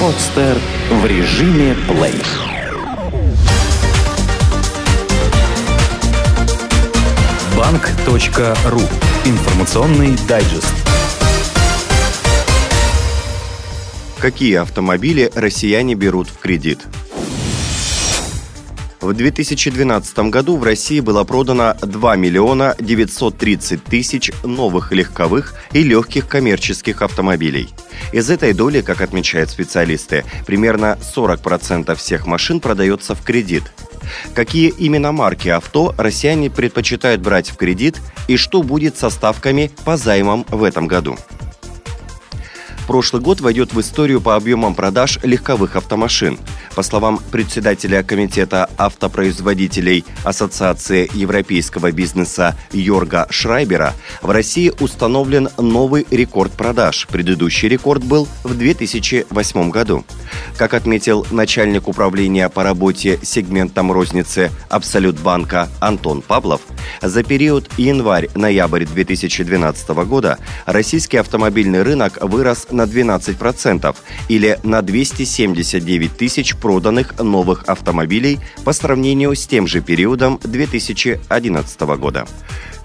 Подстер в режиме плей. Банк.ру. Информационный дайджест. Какие автомобили россияне берут в кредит? В 2012 году в России было продано 2 миллиона 930 тысяч новых легковых и легких коммерческих автомобилей. Из этой доли, как отмечают специалисты, примерно 40% всех машин продается в кредит. Какие именно марки авто россияне предпочитают брать в кредит и что будет со ставками по займам в этом году? Прошлый год войдет в историю по объемам продаж легковых автомашин. По словам председателя Комитета автопроизводителей Ассоциации европейского бизнеса Йорга Шрайбера, в России установлен новый рекорд продаж. Предыдущий рекорд был в 2008 году. Как отметил начальник управления по работе сегментом розницы Абсолют банка Антон Павлов, за период январь-ноябрь 2012 года российский автомобильный рынок вырос на 12% или на 279 тысяч проданных новых автомобилей по сравнению с тем же периодом 2011 года.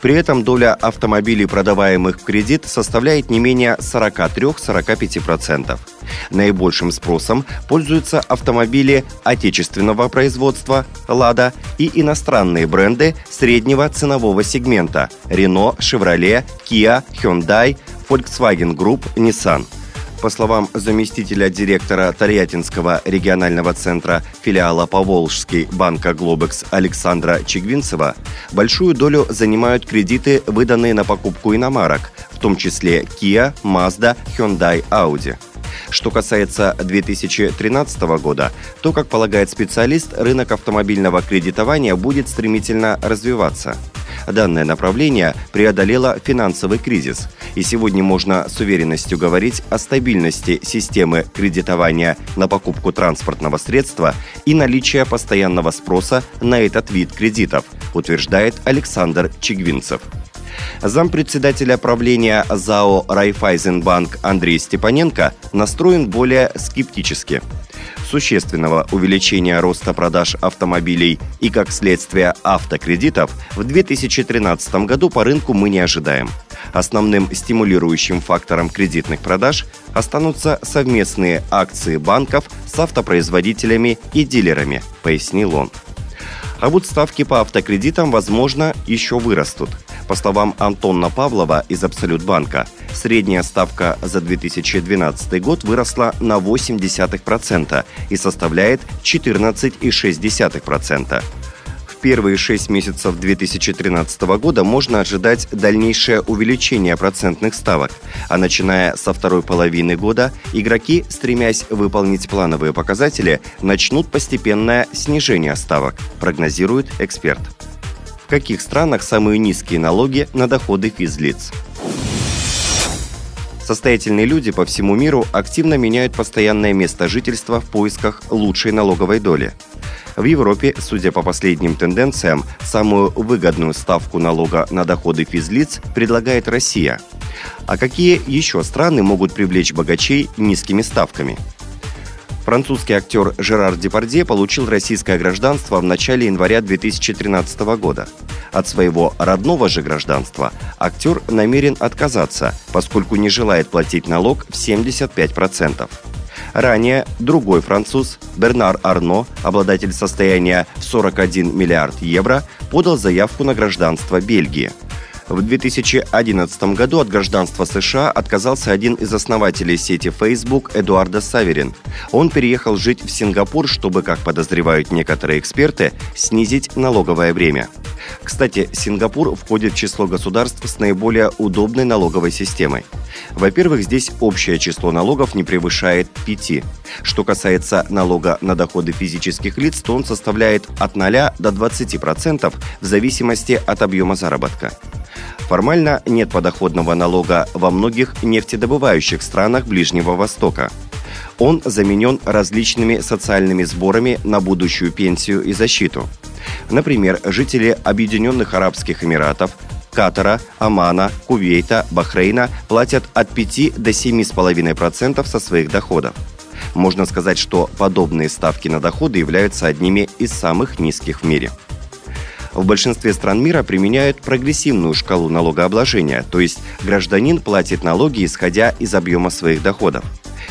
При этом доля автомобилей, продаваемых в кредит, составляет не менее 43-45%. Наибольшим спросом пользуются автомобили отечественного производства «Лада» и иностранные бренды среднего ценового сегмента «Рено», «Шевроле», «Киа», «Hyundai», Volkswagen Group, Nissan – по словам заместителя директора Тольяттинского регионального центра филиала Поволжский банка «Глобекс» Александра Чегвинцева, большую долю занимают кредиты, выданные на покупку иномарок, в том числе Kia, Mazda, Hyundai, Audi. Что касается 2013 года, то, как полагает специалист, рынок автомобильного кредитования будет стремительно развиваться – Данное направление преодолело финансовый кризис, и сегодня можно с уверенностью говорить о стабильности системы кредитования на покупку транспортного средства и наличия постоянного спроса на этот вид кредитов, утверждает Александр Чигвинцев. Зампредседателя правления ЗАО «Райфайзенбанк» Андрей Степаненко настроен более скептически – существенного увеличения роста продаж автомобилей и, как следствие, автокредитов в 2013 году по рынку мы не ожидаем. Основным стимулирующим фактором кредитных продаж останутся совместные акции банков с автопроизводителями и дилерами, пояснил он. А вот ставки по автокредитам, возможно, еще вырастут. По словам Антона Павлова из Абсолютбанка, средняя ставка за 2012 год выросла на 0,8% и составляет 14,6% первые 6 месяцев 2013 года можно ожидать дальнейшее увеличение процентных ставок, а начиная со второй половины года игроки, стремясь выполнить плановые показатели, начнут постепенное снижение ставок, прогнозирует эксперт. В каких странах самые низкие налоги на доходы физлиц? Состоятельные люди по всему миру активно меняют постоянное место жительства в поисках лучшей налоговой доли – в Европе, судя по последним тенденциям, самую выгодную ставку налога на доходы физлиц предлагает Россия. А какие еще страны могут привлечь богачей низкими ставками? Французский актер Жерар Депардье получил российское гражданство в начале января 2013 года. От своего родного же гражданства актер намерен отказаться, поскольку не желает платить налог в 75%. Ранее другой француз Бернар Арно, обладатель состояния в 41 миллиард евро, подал заявку на гражданство Бельгии. В 2011 году от гражданства США отказался один из основателей сети Facebook Эдуардо Саверин. Он переехал жить в Сингапур, чтобы, как подозревают некоторые эксперты, снизить налоговое бремя. Кстати, Сингапур входит в число государств с наиболее удобной налоговой системой. Во-первых, здесь общее число налогов не превышает 5. Что касается налога на доходы физических лиц, то он составляет от 0 до 20% в зависимости от объема заработка. Формально нет подоходного налога во многих нефтедобывающих странах Ближнего Востока. Он заменен различными социальными сборами на будущую пенсию и защиту. Например, жители Объединенных Арабских Эмиратов, Катара, Омана, Кувейта, Бахрейна платят от 5 до 7,5% со своих доходов. Можно сказать, что подобные ставки на доходы являются одними из самых низких в мире. В большинстве стран мира применяют прогрессивную шкалу налогообложения, то есть гражданин платит налоги, исходя из объема своих доходов.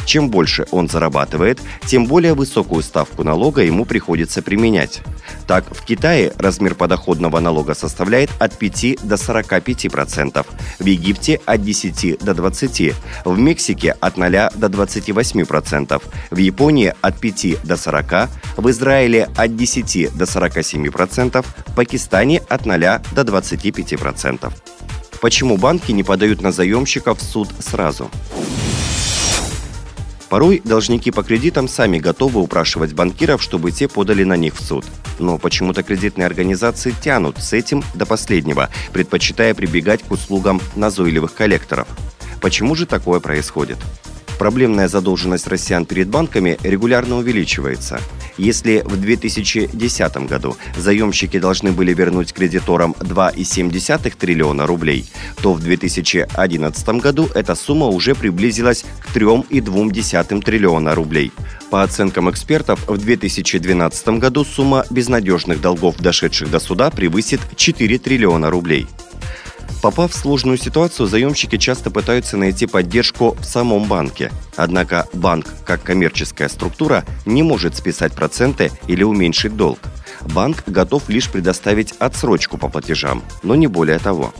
Чем больше он зарабатывает, тем более высокую ставку налога ему приходится применять. Так, в Китае размер подоходного налога составляет от 5 до 45%, в Египте от 10 до 20%, в Мексике от 0 до 28%, в Японии от 5 до 40%, в Израиле от 10 до 47%, в Пакистане от 0 до 25%. Почему банки не подают на заемщиков в суд сразу? Порой должники по кредитам сами готовы упрашивать банкиров, чтобы те подали на них в суд. Но почему-то кредитные организации тянут с этим до последнего, предпочитая прибегать к услугам назойливых коллекторов. Почему же такое происходит? Проблемная задолженность россиян перед банками регулярно увеличивается. Если в 2010 году заемщики должны были вернуть кредиторам 2,7 триллиона рублей, то в 2011 году эта сумма уже приблизилась к 3,2 триллиона рублей. По оценкам экспертов, в 2012 году сумма безнадежных долгов, дошедших до суда, превысит 4 триллиона рублей. Попав в сложную ситуацию, заемщики часто пытаются найти поддержку в самом банке. Однако банк, как коммерческая структура, не может списать проценты или уменьшить долг. Банк готов лишь предоставить отсрочку по платежам, но не более того.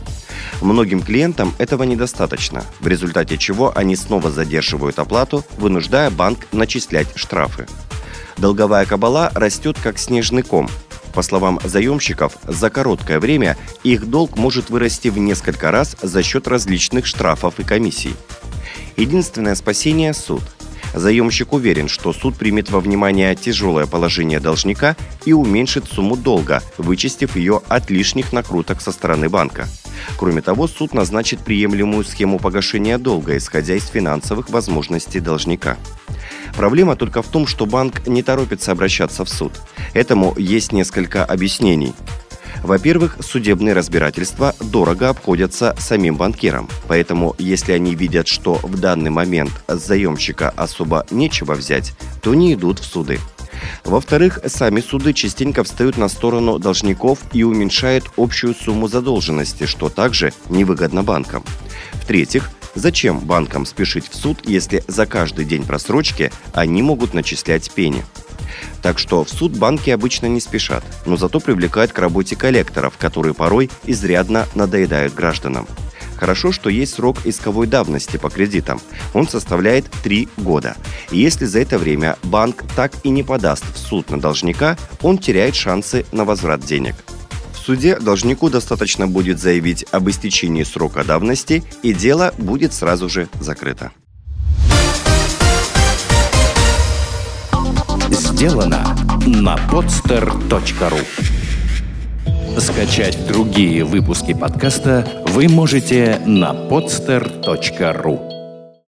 Многим клиентам этого недостаточно, в результате чего они снова задерживают оплату, вынуждая банк начислять штрафы. Долговая кабала растет как снежный ком, по словам заемщиков, за короткое время их долг может вырасти в несколько раз за счет различных штрафов и комиссий. Единственное спасение – суд. Заемщик уверен, что суд примет во внимание тяжелое положение должника и уменьшит сумму долга, вычистив ее от лишних накруток со стороны банка. Кроме того, суд назначит приемлемую схему погашения долга, исходя из финансовых возможностей должника. Проблема только в том, что банк не торопится обращаться в суд. Этому есть несколько объяснений. Во-первых, судебные разбирательства дорого обходятся самим банкирам. Поэтому, если они видят, что в данный момент с заемщика особо нечего взять, то не идут в суды. Во-вторых, сами суды частенько встают на сторону должников и уменьшают общую сумму задолженности, что также невыгодно банкам. В-третьих, Зачем банкам спешить в суд, если за каждый день просрочки они могут начислять пени? Так что в суд банки обычно не спешат, но зато привлекают к работе коллекторов, которые порой изрядно надоедают гражданам. Хорошо, что есть срок исковой давности по кредитам. Он составляет 3 года. И если за это время банк так и не подаст в суд на должника, он теряет шансы на возврат денег – суде должнику достаточно будет заявить об истечении срока давности, и дело будет сразу же закрыто. Сделано на podster.ru Скачать другие выпуски подкаста вы можете на podster.ru